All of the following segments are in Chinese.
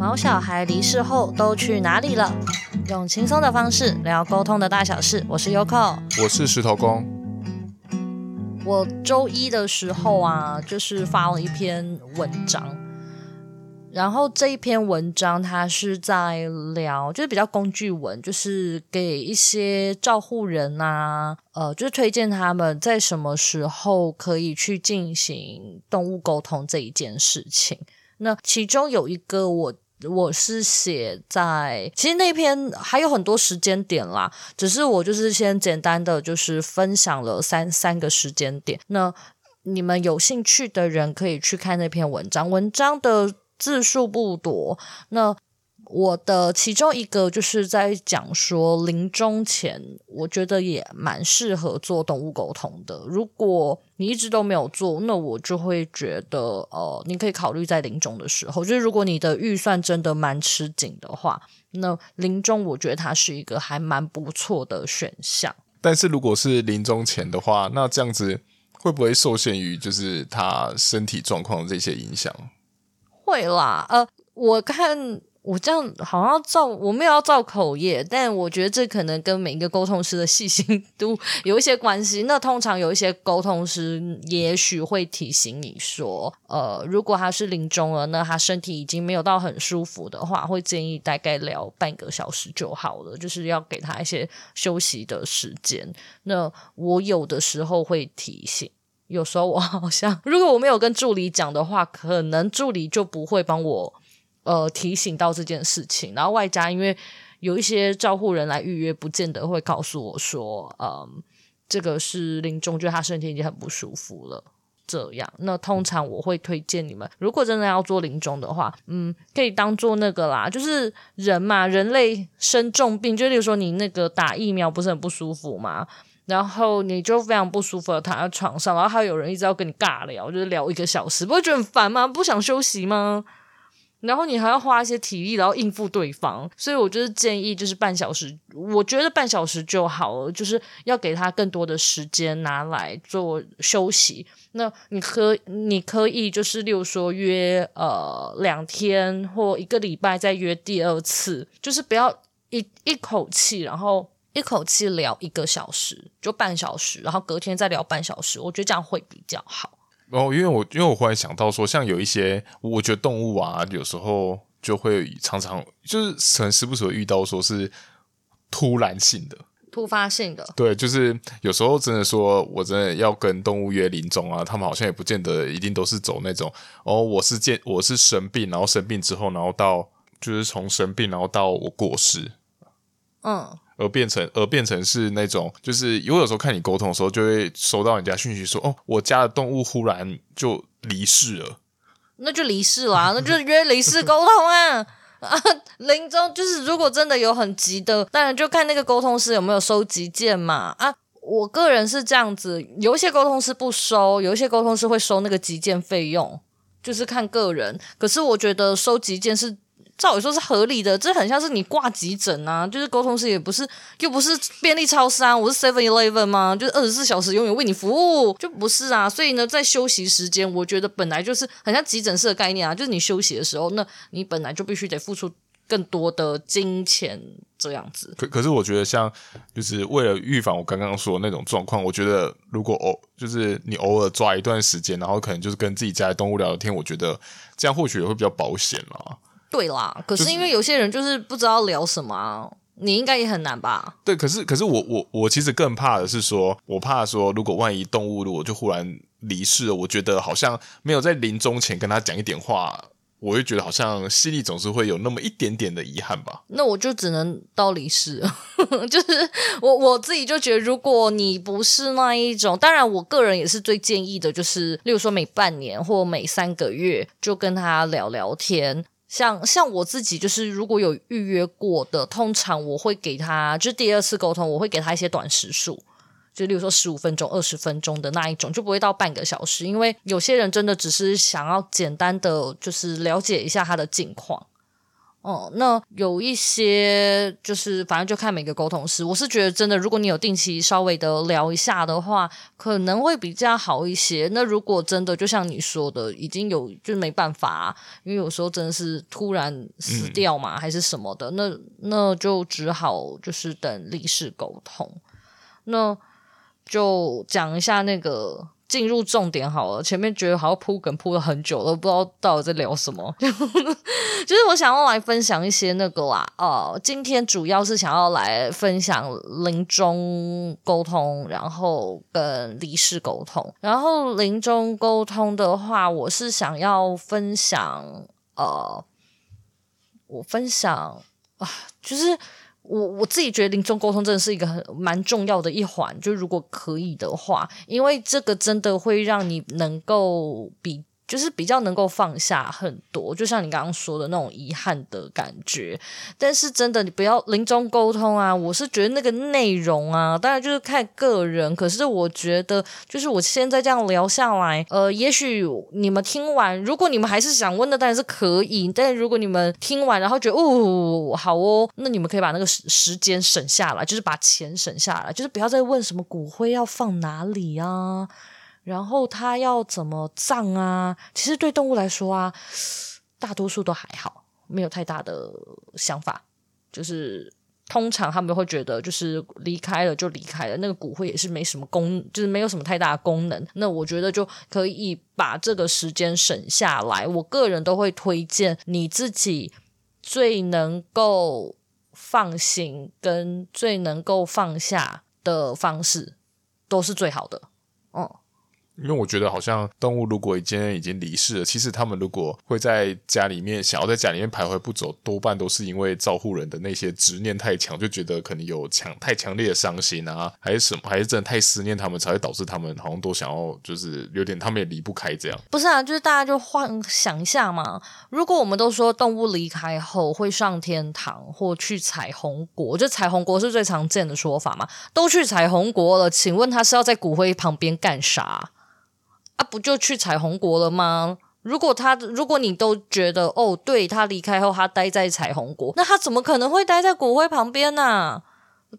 毛小孩离世后都去哪里了？用轻松的方式聊沟通的大小事。我是 Yoko，我是石头公。我周一的时候啊，就是发了一篇文章，然后这一篇文章它是在聊，就是比较工具文，就是给一些照护人啊，呃，就是推荐他们在什么时候可以去进行动物沟通这一件事情。那其中有一个我我是写在，其实那篇还有很多时间点啦，只是我就是先简单的就是分享了三三个时间点。那你们有兴趣的人可以去看那篇文章，文章的字数不多。那我的其中一个就是在讲说，临终前我觉得也蛮适合做动物沟通的。如果你一直都没有做，那我就会觉得，呃，你可以考虑在临终的时候，就是如果你的预算真的蛮吃紧的话，那临终我觉得它是一个还蛮不错的选项。但是如果是临终前的话，那这样子会不会受限于就是他身体状况的这些影响？会啦，呃，我看。我这样好像照，我没有要造口业，但我觉得这可能跟每一个沟通师的细心度有一些关系。那通常有一些沟通师也许会提醒你说，呃，如果他是临终了，那他身体已经没有到很舒服的话，会建议大概聊半个小时就好了，就是要给他一些休息的时间。那我有的时候会提醒，有时候我好像如果我没有跟助理讲的话，可能助理就不会帮我。呃，提醒到这件事情，然后外加因为有一些照护人来预约，不见得会告诉我说，嗯，这个是临终，觉得他身体已经很不舒服了。这样，那通常我会推荐你们，如果真的要做临终的话，嗯，可以当做那个啦，就是人嘛，人类生重病，就例如说你那个打疫苗不是很不舒服嘛，然后你就非常不舒服的躺在床上，然后还有人一直要跟你尬聊，就是聊一个小时，不会觉得很烦吗？不想休息吗？然后你还要花一些体力，然后应付对方，所以我就是建议，就是半小时，我觉得半小时就好了，就是要给他更多的时间拿来做休息。那你可你可以就是，例如说约呃两天或一个礼拜再约第二次，就是不要一一口气，然后一口气聊一个小时，就半小时，然后隔天再聊半小时，我觉得这样会比较好。哦，因为我因为我忽然想到说，像有一些，我觉得动物啊，有时候就会常常就是可能时不时会遇到说是突然性的、突发性的。对，就是有时候真的说我真的要跟动物约临终啊，他们好像也不见得一定都是走那种哦，我是见我是生病，然后生病之后，然后到就是从生病然后到我过世，嗯。而变成，而变成是那种，就是我有时候看你沟通的时候，就会收到人家讯息说，哦，我家的动物忽然就离世了，那就离世啦，那就约离世沟通啊 啊！临终就是如果真的有很急的，当然就看那个沟通师有没有收急件嘛啊！我个人是这样子，有一些沟通师不收，有一些沟通师会收那个急件费用，就是看个人。可是我觉得收急件是。照理说是合理的，这很像是你挂急诊啊，就是沟通师也不是，又不是便利超商，我是 Seven Eleven 吗？就是二十四小时永远为你服务，就不是啊。所以呢，在休息时间，我觉得本来就是很像急诊室的概念啊，就是你休息的时候，那你本来就必须得付出更多的金钱这样子。可可是，我觉得像就是为了预防我刚刚说的那种状况，我觉得如果偶就是你偶尔抓一段时间，然后可能就是跟自己家的动物聊聊天，我觉得这样或许也会比较保险了。对啦，可是因为有些人就是不知道聊什么啊，你应该也很难吧？对，可是可是我我我其实更怕的是说，我怕说如果万一动物如果就忽然离世了，我觉得好像没有在临终前跟他讲一点话，我会觉得好像心里总是会有那么一点点的遗憾吧。那我就只能到离世了，就是我我自己就觉得，如果你不是那一种，当然我个人也是最建议的，就是例如说每半年或每三个月就跟他聊聊天。像像我自己就是如果有预约过的，通常我会给他，就第二次沟通，我会给他一些短时数，就例如说十五分钟、二十分钟的那一种，就不会到半个小时，因为有些人真的只是想要简单的就是了解一下他的近况。哦、那有一些就是反正就看每个沟通师。我是觉得真的，如果你有定期稍微的聊一下的话，可能会比较好一些。那如果真的就像你说的，已经有就没办法、因为有时候真的是突然死掉嘛，还是什么的，那那就只好就是等离世沟通。那就讲一下那个。进入重点好了，前面觉得好像铺梗铺了很久了，不知道到底在聊什么。就是我想要来分享一些那个啦，呃，今天主要是想要来分享临终沟通，然后跟离世沟通。然后临终沟通的话，我是想要分享，呃，我分享啊，就是。我我自己觉得临终沟通真的是一个很蛮重要的一环，就如果可以的话，因为这个真的会让你能够比。就是比较能够放下很多，就像你刚刚说的那种遗憾的感觉。但是真的，你不要临终沟通啊！我是觉得那个内容啊，当然就是看个人。可是我觉得，就是我现在这样聊下来，呃，也许你们听完，如果你们还是想问的，当然是可以。但如果你们听完然后觉得哦好哦，那你们可以把那个时时间省下来，就是把钱省下来，就是不要再问什么骨灰要放哪里啊。然后他要怎么葬啊？其实对动物来说啊，大多数都还好，没有太大的想法。就是通常他们会觉得，就是离开了就离开了，那个骨灰也是没什么功，就是没有什么太大的功能。那我觉得就可以把这个时间省下来。我个人都会推荐你自己最能够放心跟最能够放下的方式，都是最好的。嗯。因为我觉得好像动物如果已经已经离世了，其实他们如果会在家里面想要在家里面徘徊不走，多半都是因为照护人的那些执念太强，就觉得可能有强太强烈的伤心啊，还是什么，还是真的太思念他们，才会导致他们好像都想要，就是有点他们也离不开这样。不是啊，就是大家就幻想一下嘛，如果我们都说动物离开后会上天堂或去彩虹国，就彩虹国是最常见的说法嘛，都去彩虹国了，请问他是要在骨灰旁边干啥？他、不就去彩虹国了吗？如果他，如果你都觉得哦，对，他离开后他待在彩虹国，那他怎么可能会待在骨灰旁边呢、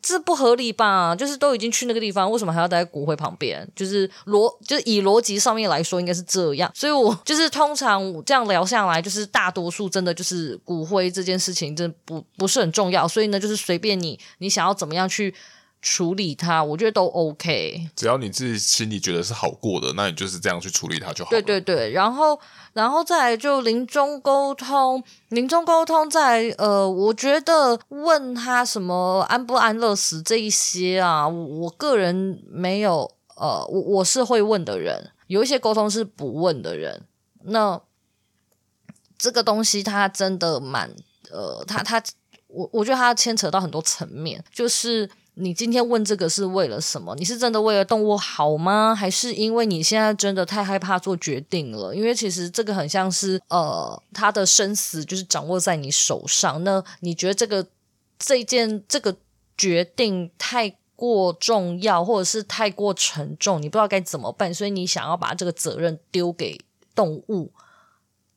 这不合理吧？就是都已经去那个地方，为什么还要待在骨灰旁边？就是逻，就是以逻辑上面来说，应该是这样。所以我就是通常这样聊下来，就是大多数真的就是骨灰这件事情，真不不是很重要。所以呢，就是随便你，你想要怎么样去。处理它，我觉得都 OK。只要你自己心里觉得是好过的，那你就是这样去处理它就好。对对对，然后，然后再来就临终沟通，临终沟通在呃，我觉得问他什么安不安乐死这一些啊，我，我个人没有呃，我我是会问的人，有一些沟通是不问的人。那这个东西它真的蛮呃，它它我我觉得它牵扯到很多层面，就是。你今天问这个是为了什么？你是真的为了动物好吗？还是因为你现在真的太害怕做决定了？因为其实这个很像是呃，他的生死就是掌握在你手上。那你觉得这个这件这个决定太过重要，或者是太过沉重，你不知道该怎么办，所以你想要把这个责任丢给动物。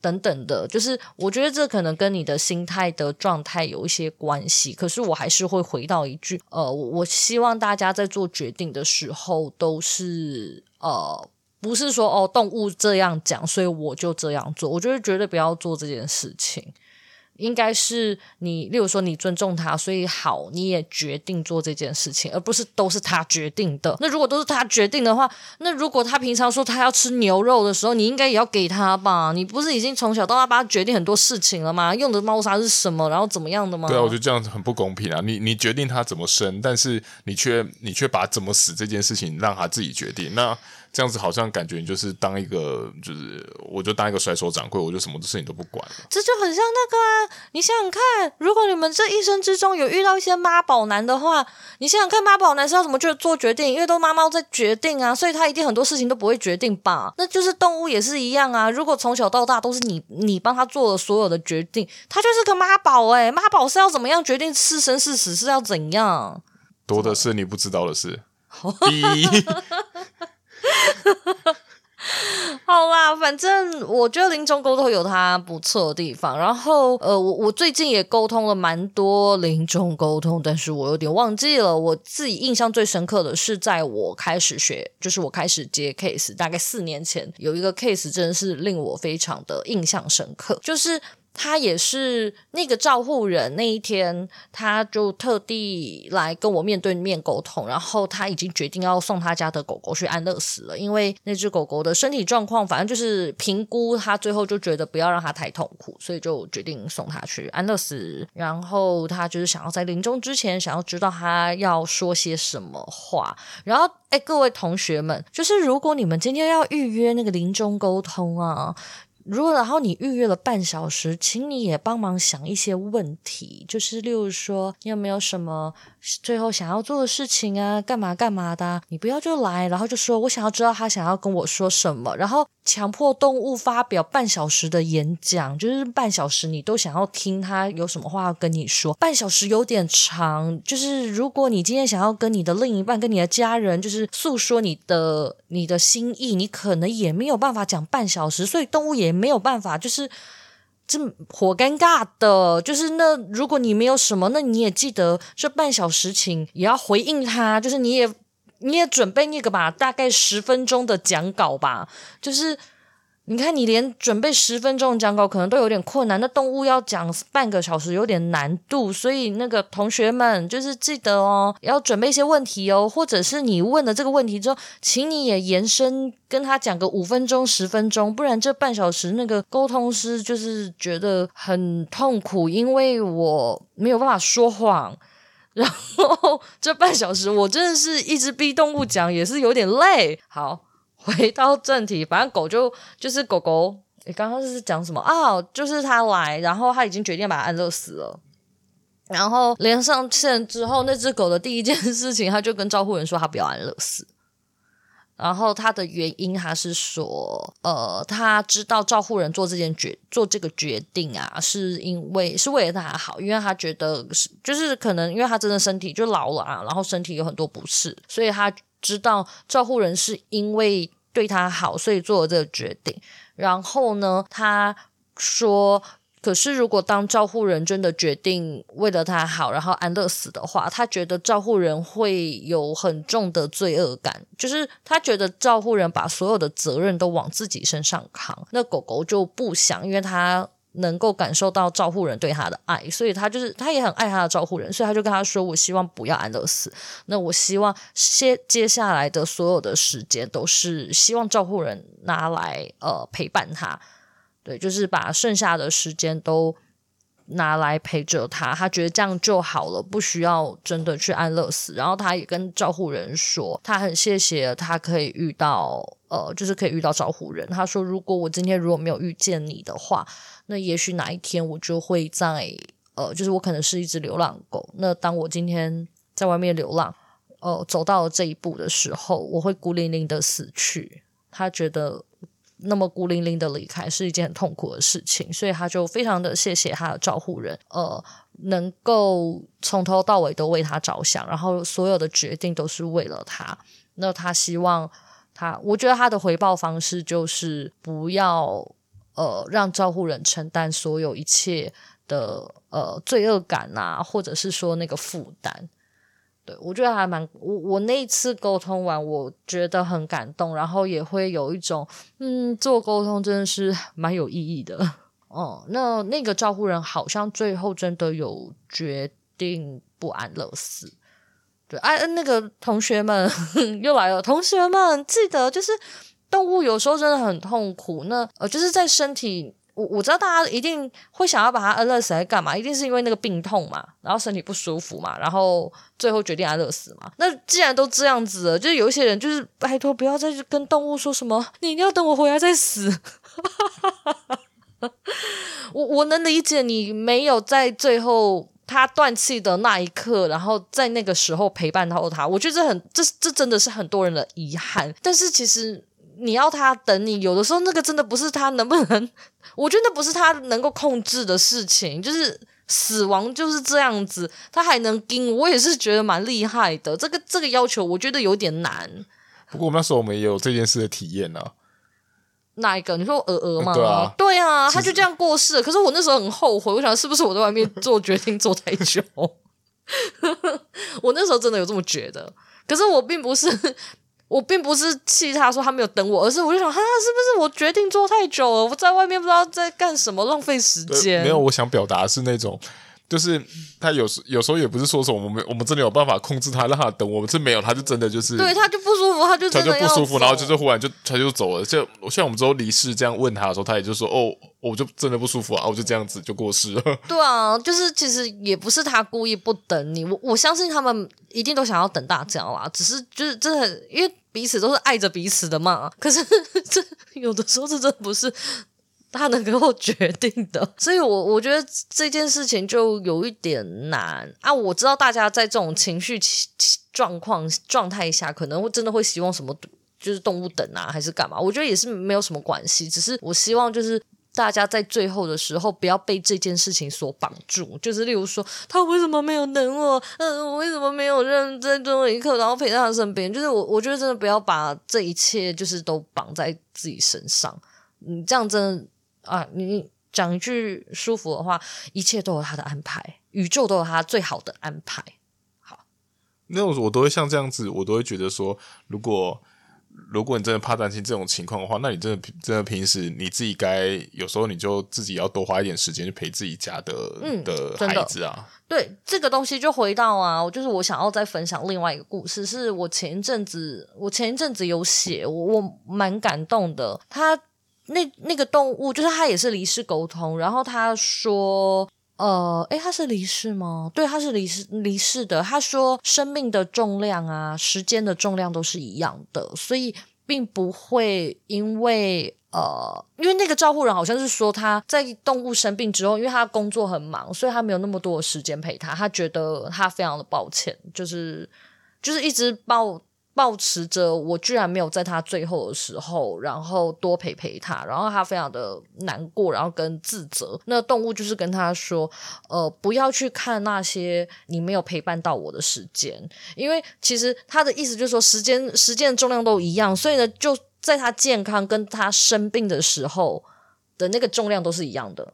等等的，就是我觉得这可能跟你的心态的状态有一些关系。可是我还是会回到一句，呃，我希望大家在做决定的时候都是呃，不是说哦，动物这样讲，所以我就这样做。我觉得绝对不要做这件事情。应该是你，例如说你尊重他，所以好，你也决定做这件事情，而不是都是他决定的。那如果都是他决定的话，那如果他平常说他要吃牛肉的时候，你应该也要给他吧？你不是已经从小到大帮他决定很多事情了吗？用的猫砂是什么，然后怎么样的吗？对啊，我觉得这样子很不公平啊！你你决定他怎么生，但是你却你却把怎么死这件事情让他自己决定，那。这样子好像感觉你就是当一个，就是我就当一个甩手掌柜，我就什么事情都不管。这就很像那个啊，你想想看，如果你们这一生之中有遇到一些妈宝男的话，你想想看妈宝男是要怎么去做决定？因为都妈妈在决定啊，所以他一定很多事情都不会决定吧？那就是动物也是一样啊。如果从小到大都是你你帮他做了所有的决定，他就是个妈宝哎，妈宝是要怎么样决定是生是死是要怎样？多的是你不知道的事。好啦，反正我觉得临终沟通有它不错的地方。然后，呃，我我最近也沟通了蛮多临终沟通，但是我有点忘记了。我自己印象最深刻的是，在我开始学，就是我开始接 case，大概四年前有一个 case，真的是令我非常的印象深刻，就是。他也是那个照护人，那一天他就特地来跟我面对面沟通，然后他已经决定要送他家的狗狗去安乐死了，因为那只狗狗的身体状况，反正就是评估，他最后就觉得不要让他太痛苦，所以就决定送他去安乐死。然后他就是想要在临终之前，想要知道他要说些什么话。然后，哎，各位同学们，就是如果你们今天要预约那个临终沟通啊。如果然后你预约了半小时，请你也帮忙想一些问题，就是例如说你有没有什么最后想要做的事情啊，干嘛干嘛的，你不要就来，然后就说我想要知道他想要跟我说什么，然后强迫动物发表半小时的演讲，就是半小时你都想要听他有什么话要跟你说，半小时有点长，就是如果你今天想要跟你的另一半、跟你的家人，就是诉说你的你的心意，你可能也没有办法讲半小时，所以动物也。没有办法，就是这火尴尬的。就是那如果你没有什么，那你也记得这半小时，请也要回应他。就是你也你也准备那个吧，大概十分钟的讲稿吧，就是。你看，你连准备十分钟讲稿可能都有点困难，那动物要讲半个小时有点难度，所以那个同学们就是记得哦，要准备一些问题哦，或者是你问了这个问题之后，请你也延伸跟他讲个五分钟、十分钟，不然这半小时那个沟通师就是觉得很痛苦，因为我没有办法说谎，然后这半小时我真的是一直逼动物讲，也是有点累。好。回到正题，反正狗就就是狗狗。你刚刚是讲什么啊？就是他来，然后他已经决定把它安乐死了。然后连上线之后，那只狗的第一件事情，他就跟照护人说他不要安乐死。然后他的原因，他是说，呃，他知道照护人做这件决做这个决定啊，是因为是为了他好，因为他觉得是就是可能因为他真的身体就老了啊，然后身体有很多不适，所以他。知道照护人是因为对他好，所以做了这个决定。然后呢，他说：“可是如果当照护人真的决定为了他好，然后安乐死的话，他觉得照护人会有很重的罪恶感，就是他觉得照护人把所有的责任都往自己身上扛。那狗狗就不想，因为他。”能够感受到照护人对他的爱，所以他就是他也很爱他的照护人，所以他就跟他说：“我希望不要安乐死，那我希望接接下来的所有的时间都是希望照护人拿来呃陪伴他，对，就是把剩下的时间都拿来陪着他，他觉得这样就好了，不需要真的去安乐死。然后他也跟照护人说，他很谢谢他可以遇到呃，就是可以遇到照护人。他说，如果我今天如果没有遇见你的话。”那也许哪一天我就会在呃，就是我可能是一只流浪狗。那当我今天在外面流浪，呃，走到了这一步的时候，我会孤零零的死去。他觉得那么孤零零的离开是一件很痛苦的事情，所以他就非常的谢谢他的照护人，呃，能够从头到尾都为他着想，然后所有的决定都是为了他。那他希望他，我觉得他的回报方式就是不要。呃，让照护人承担所有一切的呃罪恶感啊，或者是说那个负担，对，我觉得还蛮我我那一次沟通完，我觉得很感动，然后也会有一种嗯，做沟通真的是 蛮有意义的哦、嗯。那那个照护人好像最后真的有决定不安乐死，对，哎，那个同学们 又来了，同学们记得就是。动物有时候真的很痛苦，那呃，就是在身体，我我知道大家一定会想要把它安乐死来干嘛？一定是因为那个病痛嘛，然后身体不舒服嘛，然后最后决定安乐死嘛。那既然都这样子了，就是有一些人就是拜托不要再去跟动物说什么，你一定要等我回来再死。我我能理解你没有在最后他断气的那一刻，然后在那个时候陪伴到他，我觉得这很这这真的是很多人的遗憾。但是其实。你要他等你，有的时候那个真的不是他能不能，我觉得那不是他能够控制的事情，就是死亡就是这样子，他还能盯，我也是觉得蛮厉害的。这个这个要求我觉得有点难。不过我们那时候我们也有这件事的体验呢、啊。哪一个？你说鹅鹅吗？对啊，对啊，他就这样过世了。可是我那时候很后悔，我想是不是我在外面做决定做太久？我那时候真的有这么觉得。可是我并不是，我并不是气他说他没有等我，而是我就想，哈，是不是我决定做太久了？我在外面不知道在干什么，浪费时间。没有，我想表达是那种。就是他有时有时候也不是说什么我们我们真的有办法控制他让他等我们是没有，他就真的就是对他就不舒服，他就他就不舒服，然后就是忽然就他就走了。就像我们之后离世这样问他的时候，他也就说哦，我就真的不舒服啊，我就这样子就过世了。对啊，就是其实也不是他故意不等你，我我相信他们一定都想要等大家啦，只是就是真的因为彼此都是爱着彼此的嘛。可是 这有的时候这真的不是。他能够决定的，所以我我觉得这件事情就有一点难啊。我知道大家在这种情绪状况状态下，可能会真的会希望什么，就是动物等啊，还是干嘛？我觉得也是没有什么关系，只是我希望就是大家在最后的时候不要被这件事情所绑住。就是例如说，他为什么没有等我？嗯、我为什么没有认真最后一刻，然后陪在他身边？就是我我觉得真的不要把这一切就是都绑在自己身上。你这样真的。啊，你讲一句舒服的话，一切都有他的安排，宇宙都有他最好的安排。好，那我我都会像这样子，我都会觉得说，如果如果你真的怕担心这种情况的话，那你真的真的平时你自己该有时候你就自己要多花一点时间去陪自己家的嗯的孩子啊。对，这个东西就回到啊，就是我想要再分享另外一个故事，是我前一阵子我前一阵子有写，我我蛮感动的，他。那那个动物就是他也是离世沟通，然后他说，呃，诶，他是离世吗？对，他是离世离世的。他说，生命的重量啊，时间的重量都是一样的，所以并不会因为呃，因为那个照顾人好像是说他在动物生病之后，因为他工作很忙，所以他没有那么多的时间陪他，他觉得他非常的抱歉，就是就是一直抱。抱持着我居然没有在他最后的时候，然后多陪陪他，然后他非常的难过，然后跟自责。那动物就是跟他说，呃，不要去看那些你没有陪伴到我的时间，因为其实他的意思就是说，时间时间的重量都一样，所以呢，就在他健康跟他生病的时候的那个重量都是一样的。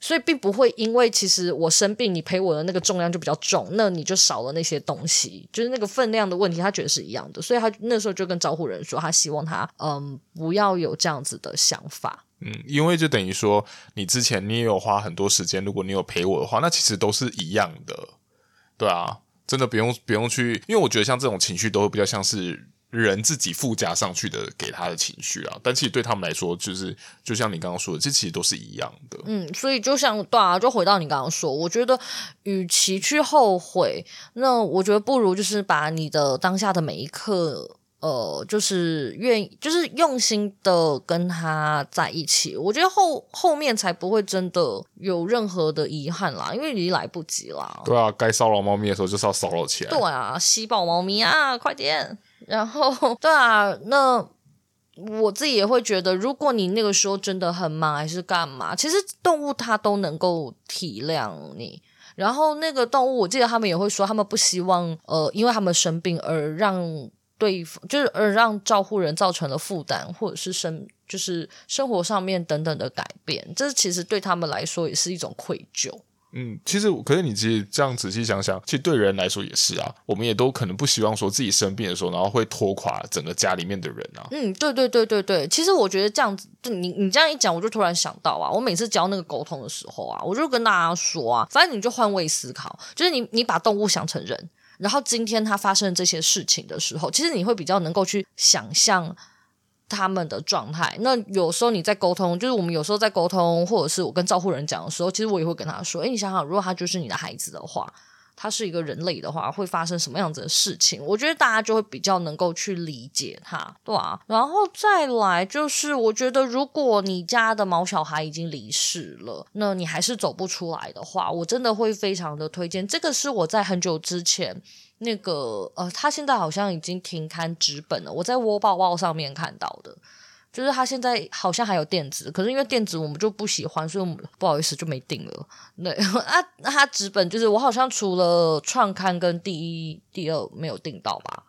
所以并不会因为其实我生病，你陪我的那个重量就比较重，那你就少了那些东西，就是那个分量的问题，他觉得是一样的。所以他那时候就跟招呼人说，他希望他嗯不要有这样子的想法。嗯，因为就等于说你之前你也有花很多时间，如果你有陪我的话，那其实都是一样的，对啊，真的不用不用去，因为我觉得像这种情绪都会比较像是。人自己附加上去的给他的情绪啊，但其实对他们来说，就是就像你刚刚说的，这其实都是一样的。嗯，所以就像对啊，就回到你刚刚说，我觉得与其去后悔，那我觉得不如就是把你的当下的每一刻，呃，就是愿意，就是用心的跟他在一起。我觉得后后面才不会真的有任何的遗憾啦，因为你来不及啦。对啊，该骚扰猫咪的时候就是要骚扰起来。对啊，吸爆猫咪啊，快点！然后，对啊，那我自己也会觉得，如果你那个时候真的很忙，还是干嘛，其实动物它都能够体谅你。然后那个动物，我记得他们也会说，他们不希望呃，因为他们生病而让对方，就是而让照护人造成了负担，或者是生就是生活上面等等的改变，这其实对他们来说也是一种愧疚。嗯，其实可是你其实这样仔细想想，其实对人来说也是啊。我们也都可能不希望说自己生病的时候，然后会拖垮整个家里面的人啊。嗯，对对对对对。其实我觉得这样子，你你这样一讲，我就突然想到啊，我每次教那个沟通的时候啊，我就跟大家说啊，反正你就换位思考，就是你你把动物想成人，然后今天它发生这些事情的时候，其实你会比较能够去想象。他们的状态，那有时候你在沟通，就是我们有时候在沟通，或者是我跟照护人讲的时候，其实我也会跟他说：“哎，你想想，如果他就是你的孩子的话，他是一个人类的话，会发生什么样子的事情？”我觉得大家就会比较能够去理解他，对啊。然后再来就是，我觉得如果你家的毛小孩已经离世了，那你还是走不出来的话，我真的会非常的推荐。这个是我在很久之前。那个呃，他现在好像已经停刊纸本了。我在窝报报上面看到的，就是他现在好像还有电子，可是因为电子我们就不喜欢，所以我们不好意思就没订了。那 啊，那他纸本就是我好像除了创刊跟第一、第二没有订到吧？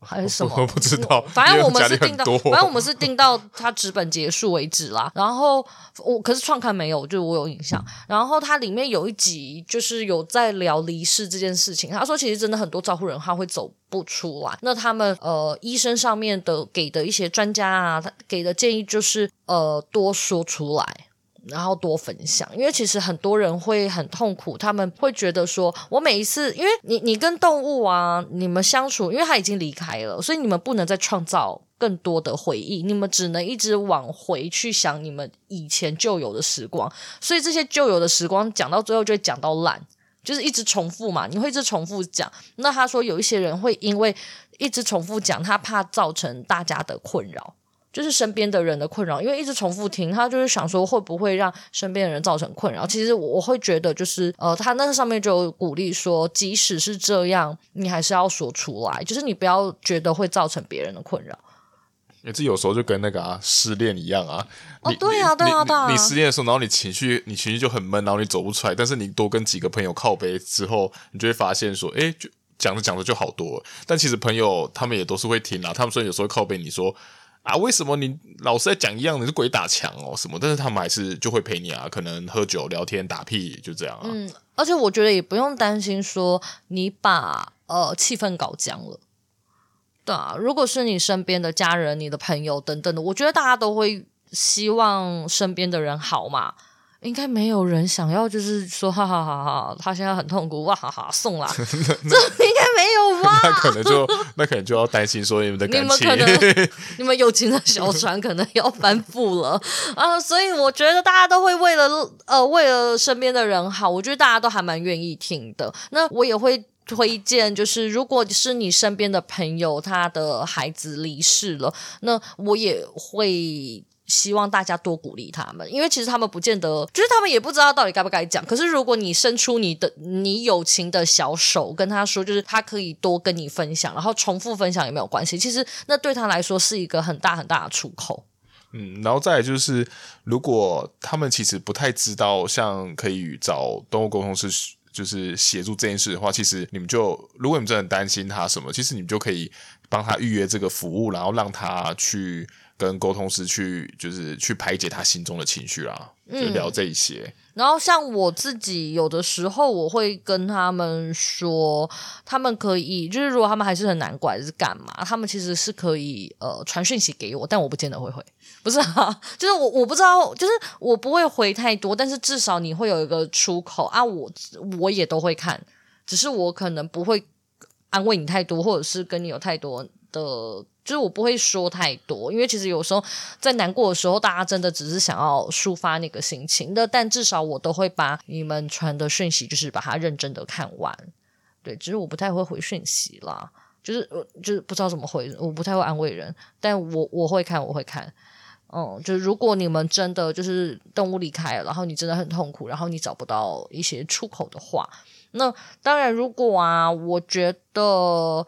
还是什么？我不知道。反正我们是定到，反正我们是定到他纸本结束为止啦。然后我可是创刊没有，就我有印象。然后它里面有一集就是有在聊离世这件事情。他说，其实真的很多照护人他会走不出来。那他们呃，医生上面的给的一些专家啊，他给的建议就是呃，多说出来。然后多分享，因为其实很多人会很痛苦，他们会觉得说，我每一次，因为你你跟动物啊，你们相处，因为他已经离开了，所以你们不能再创造更多的回忆，你们只能一直往回去想你们以前旧有的时光，所以这些旧有的时光讲到最后就会讲到烂，就是一直重复嘛，你会一直重复讲。那他说有一些人会因为一直重复讲，他怕造成大家的困扰。就是身边的人的困扰，因为一直重复听，他就是想说会不会让身边的人造成困扰。其实我我会觉得，就是呃，他那个上面就鼓励说，即使是这样，你还是要说出来，就是你不要觉得会造成别人的困扰。也是有时候就跟那个啊失恋一样啊，哦，对啊，对啊，对啊，你失恋的时候，然后你情绪你情绪就很闷，然后你走不出来，但是你多跟几个朋友靠背之后，你就会发现说，诶，就讲着讲着就好多了。但其实朋友他们也都是会听啊，他们虽然有时候靠背你说。啊，为什么你老是在讲一样的，是鬼打墙哦什么？但是他们还是就会陪你啊，可能喝酒聊天打屁就这样啊。嗯，而且我觉得也不用担心说你把呃气氛搞僵了，对啊。如果是你身边的家人、你的朋友等等的，我觉得大家都会希望身边的人好嘛。应该没有人想要，就是说，哈哈哈哈，他现在很痛苦，哇哈哈，送啦 这应该没有吧？那可能就，那可能就要担心说你们的 感情，你们可能，你们友情的小船可能要翻覆了啊！所以我觉得大家都会为了呃，为了身边的人好，我觉得大家都还蛮愿意听的。那我也会推荐，就是如果是你身边的朋友，他的孩子离世了，那我也会。希望大家多鼓励他们，因为其实他们不见得，就是他们也不知道到底该不该讲。可是如果你伸出你的你友情的小手，跟他说，就是他可以多跟你分享，然后重复分享也没有关系。其实那对他来说是一个很大很大的出口。嗯，然后再就是，如果他们其实不太知道，像可以找动物沟通师，就是协助这件事的话，其实你们就，如果你们真的担心他什么，其实你们就可以帮他预约这个服务，然后让他去。跟沟通师去，就是去排解他心中的情绪啦，就聊这一些。嗯。然后像我自己，有的时候我会跟他们说，他们可以，就是如果他们还是很难过，还是干嘛，他们其实是可以呃传讯息给我，但我不见得会回。不是啊，就是我我不知道，就是我不会回太多，但是至少你会有一个出口啊。我我也都会看，只是我可能不会安慰你太多，或者是跟你有太多的。就是我不会说太多，因为其实有时候在难过的时候，大家真的只是想要抒发那个心情的。但至少我都会把你们传的讯息，就是把它认真的看完。对，只是我不太会回讯息啦，就是就是不知道怎么回，我不太会安慰人，但我我会看，我会看。嗯，就是如果你们真的就是动物离开了，然后你真的很痛苦，然后你找不到一些出口的话，那当然，如果啊，我觉得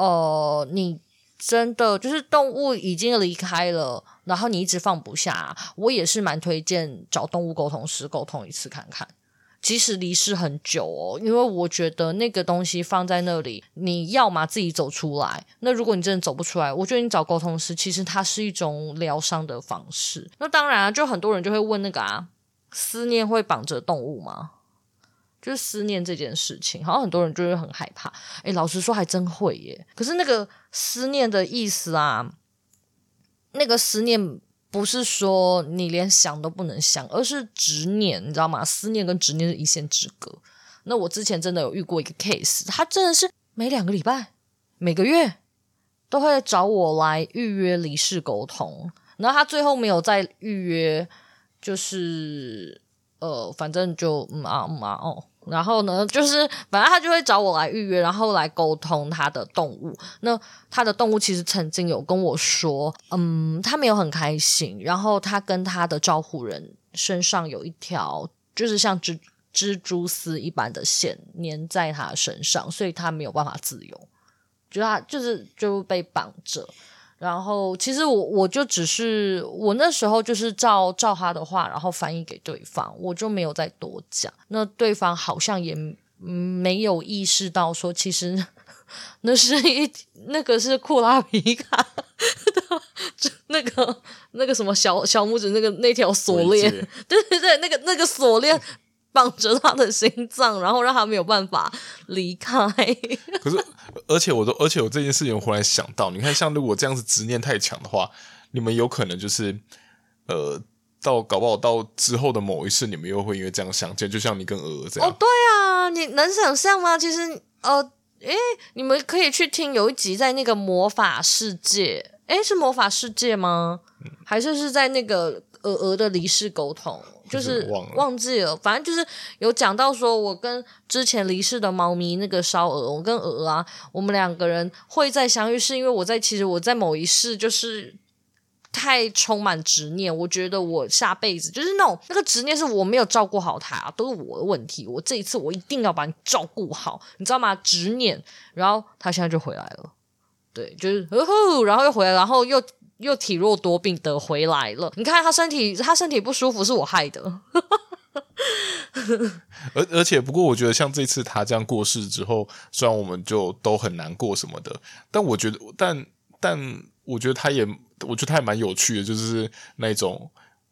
呃，你。真的就是动物已经离开了，然后你一直放不下，我也是蛮推荐找动物沟通师沟通一次看看，即使离世很久哦，因为我觉得那个东西放在那里，你要么自己走出来，那如果你真的走不出来，我觉得你找沟通师，其实它是一种疗伤的方式。那当然啊，就很多人就会问那个啊，思念会绑着动物吗？就是思念这件事情，好像很多人就是很害怕。诶，老实说，还真会耶。可是那个思念的意思啊，那个思念不是说你连想都不能想，而是执念，你知道吗？思念跟执念是一线之隔。那我之前真的有遇过一个 case，他真的是每两个礼拜、每个月都会找我来预约离世沟通，然后他最后没有再预约，就是呃，反正就嗯啊嗯啊哦。然后呢，就是反正他就会找我来预约，然后来沟通他的动物。那他的动物其实曾经有跟我说，嗯，他没有很开心。然后他跟他的照护人身上有一条，就是像蜘蜘蛛丝一般的线粘在他身上，所以他没有办法自由，就他就是就被绑着。然后，其实我我就只是我那时候就是照照他的话，然后翻译给对方，我就没有再多讲。那对方好像也嗯没有意识到说，其实那是一那个是库拉皮卡 的那个那个什么小小拇指那个那条锁链，对对对，那个那个锁链。绑着他的心脏，然后让他没有办法离开。可是，而且我都，而且我这件事情，忽然想到，你看，像如果这样子执念太强的话，你们有可能就是，呃，到搞不好到之后的某一次，你们又会因为这样相见，就像你跟鹅鹅这样。哦，对啊，你能想象吗？其实，呃，诶，你们可以去听有一集在那个魔法世界，诶，是魔法世界吗？嗯、还是是在那个鹅鹅的离世沟通？就是忘记了，反正就是有讲到说，我跟之前离世的猫咪那个烧鹅，我跟鹅鹅啊，我们两个人会再相遇，是因为我在其实我在某一世就是太充满执念，我觉得我下辈子就是那种那个执念是我没有照顾好它，都是我的问题，我这一次我一定要把你照顾好，你知道吗？执念，然后他现在就回来了，对，就是呵呵，然后又回来，然后又。又体弱多病得回来了，你看他身体，他身体不舒服是我害的。而而且，不过我觉得像这次他这样过世之后，虽然我们就都很难过什么的，但我觉得，但但我觉得他也，我觉得他也蛮有趣的，就是那种，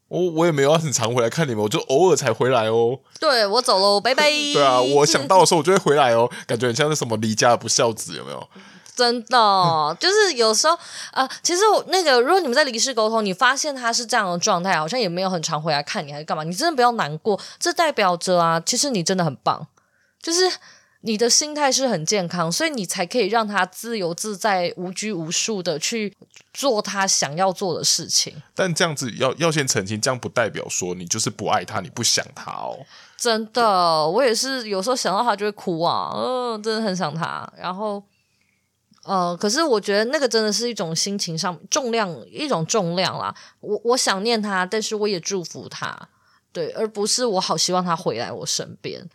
我我也没有很常回来看你们，我就偶尔才回来哦。对，我走喽，拜拜。对啊，我想到的时候我就会回来哦，感觉很像是什么离家不孝子，有没有？真的，就是有时候啊、呃，其实我那个，如果你们在离世沟通，你发现他是这样的状态，好像也没有很常回来看你，还是干嘛？你真的不要难过，这代表着啊，其实你真的很棒，就是你的心态是很健康，所以你才可以让他自由自在、无拘无束的去做他想要做的事情。但这样子要要先澄清，这样不代表说你就是不爱他，你不想他哦。真的，我也是有时候想到他就会哭啊，嗯、呃，真的很想他，然后。呃，可是我觉得那个真的是一种心情上重量，一种重量啦。我我想念他，但是我也祝福他，对，而不是我好希望他回来我身边。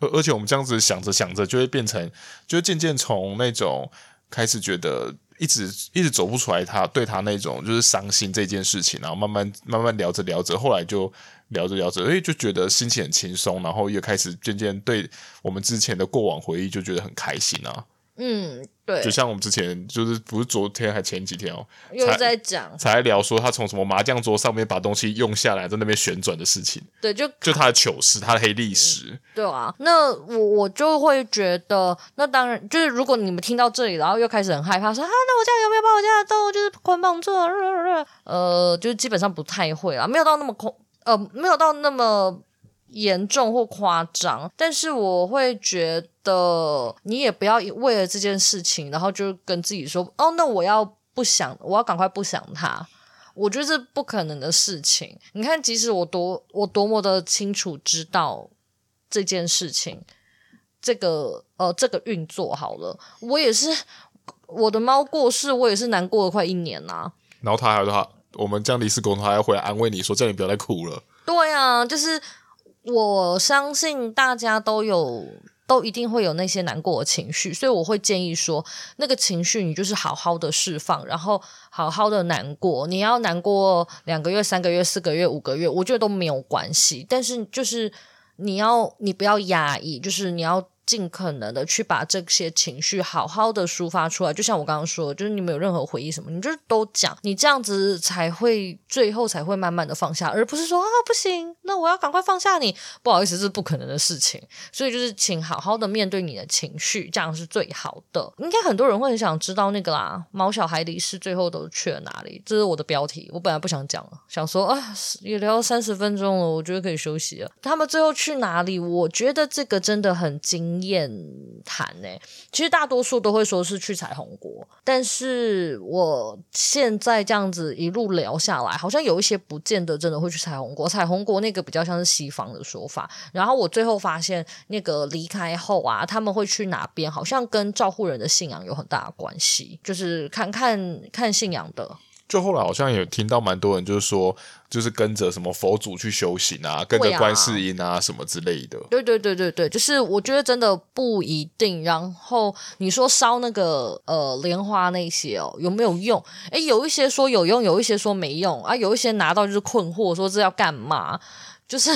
而而且我们这样子想着想着，就会变成，就渐渐从那种开始觉得一直一直走不出来他，他对他那种就是伤心这件事情，然后慢慢慢慢聊着聊着，后来就聊着聊着，哎，就觉得心情很轻松，然后又开始渐渐对我们之前的过往回忆就觉得很开心啊。嗯，对，就像我们之前就是不是昨天还前几天哦，又在讲，才聊说他从什么麻将桌上面把东西用下来，在那边旋转的事情。对，就就他的糗事，他的黑历史。嗯。对啊，那我我就会觉得，那当然就是如果你们听到这里，然后又开始很害怕，说啊，那我家有没有把我家的动物就是捆绑住了？呃，就基本上不太会啊，没有到那么恐，呃，没有到那么。严重或夸张，但是我会觉得你也不要为了这件事情，然后就跟自己说：“哦，那我要不想，我要赶快不想他。”我觉得这不可能的事情。你看，即使我多我多么的清楚知道这件事情，这个呃这个运作好了，我也是我的猫过世，我也是难过了快一年呐、啊。然后他还有他，我们这样离世沟通，他还要回来安慰你说：“叫你不要再哭了。”对啊，就是。我相信大家都有，都一定会有那些难过的情绪，所以我会建议说，那个情绪你就是好好的释放，然后好好的难过。你要难过两个月、三个月、四个月、五个月，我觉得都没有关系。但是就是你要，你不要压抑，就是你要。尽可能的去把这些情绪好好的抒发出来，就像我刚刚说，就是你们有任何回忆什么，你就是都讲，你这样子才会最后才会慢慢的放下，而不是说啊不行，那我要赶快放下你，不好意思，这是不可能的事情。所以就是请好好的面对你的情绪，这样是最好的。应该很多人会很想知道那个啦，毛小孩离世最后都去了哪里？这是我的标题，我本来不想讲了，想说啊也聊三十分钟了，我觉得可以休息了。他们最后去哪里？我觉得这个真的很惊。经验谈呢，其实大多数都会说是去彩虹国，但是我现在这样子一路聊下来，好像有一些不见得真的会去彩虹国。彩虹国那个比较像是西方的说法，然后我最后发现那个离开后啊，他们会去哪边，好像跟照护人的信仰有很大的关系，就是看看看信仰的。就后来好像也听到蛮多人就是说，就是跟着什么佛祖去修行啊，跟着观世音啊什么之类的。对对对对对，就是我觉得真的不一定。然后你说烧那个呃莲花那些哦，有没有用？诶，有一些说有用，有一些说没用啊，有一些拿到就是困惑，说这要干嘛？就是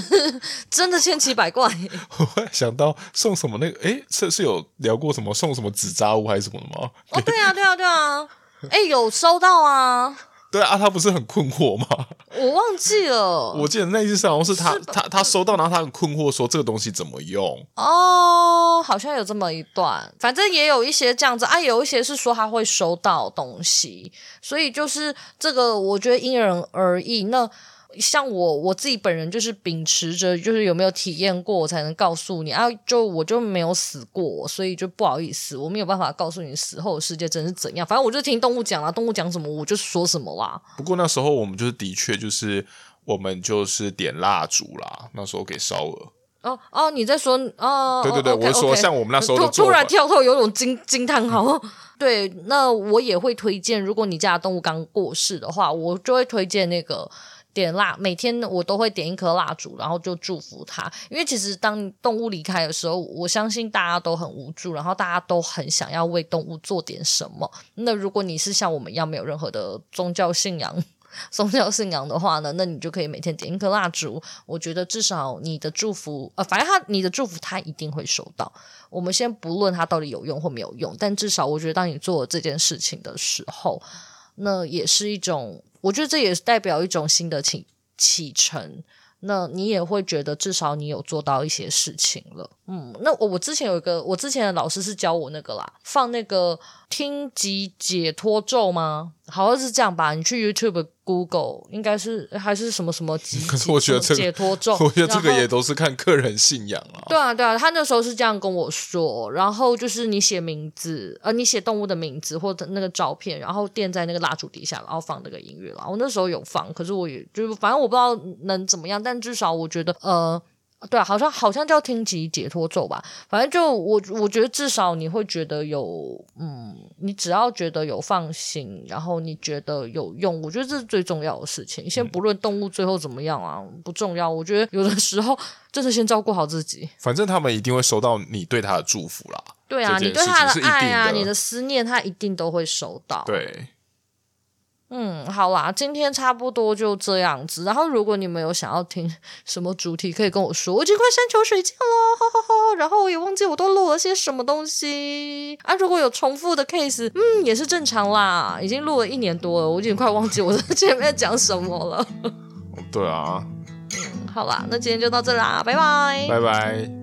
真的千奇百怪。我会想到送什么那个，哎，是是有聊过什么送什么纸扎物还是什么的吗？哦，对啊，对啊，对啊，哎，有收到啊。对啊，他不是很困惑吗？我忘记了。我记得那一次是好像是他是他他收到，然后他很困惑，说这个东西怎么用？哦，好像有这么一段，反正也有一些这样子啊，有一些是说他会收到东西，所以就是这个，我觉得因人而异。那。像我我自己本人就是秉持着，就是有没有体验过，我才能告诉你啊。就我就没有死过，所以就不好意思，我没有办法告诉你死后的世界真是怎样。反正我就听动物讲啦，动物讲什么我就说什么啦。不过那时候我们就是的确就是我们就是点蜡烛啦，那时候给烧了。哦哦，你在说哦？对对对，okay, 我说像我们那时候突突然跳脱，有种惊惊叹号。对，那我也会推荐，如果你家的动物刚过世的话，我就会推荐那个。点蜡，每天我都会点一颗蜡烛，然后就祝福他。因为其实当动物离开的时候，我相信大家都很无助，然后大家都很想要为动物做点什么。那如果你是像我们一样没有任何的宗教信仰、宗教信仰的话呢，那你就可以每天点一颗蜡烛。我觉得至少你的祝福，呃，反正他你的祝福他一定会收到。我们先不论他到底有用或没有用，但至少我觉得当你做这件事情的时候，那也是一种。我觉得这也是代表一种新的启启程，那你也会觉得至少你有做到一些事情了。嗯，那我我之前有一个，我之前的老师是教我那个啦，放那个听集解脱咒吗？好像是这样吧？你去 YouTube。Google 应该是还是什么什么解，可 是我觉得这个解脱咒，我觉得这个也都是看个人信仰啊。对啊，对啊，他那时候是这样跟我说，然后就是你写名字，呃，你写动物的名字或者那个照片，然后垫在那个蜡烛底下，然后放那个音乐啦。我那时候有放，可是我也就是反正我不知道能怎么样，但至少我觉得呃。对啊，好像好像叫听集解脱咒吧，反正就我我觉得至少你会觉得有，嗯，你只要觉得有放心，然后你觉得有用，我觉得这是最重要的事情。先不论动物最后怎么样啊，不重要。我觉得有的时候真的先照顾好自己。反正他们一定会收到你对他的祝福啦。对啊，你对他的爱啊，你的思念，他一定都会收到。对。嗯，好啦，今天差不多就这样子。然后，如果你们有想要听 什么主题，可以跟我说。我已经快山穷水尽了，哈哈哈。然后我也忘记我都录了些什么东西啊。如果有重复的 case，嗯，也是正常啦。已经录了一年多了，我已经快忘记我在 前面讲什么了。对啊。嗯，好啦，那今天就到这啦，拜拜。拜拜。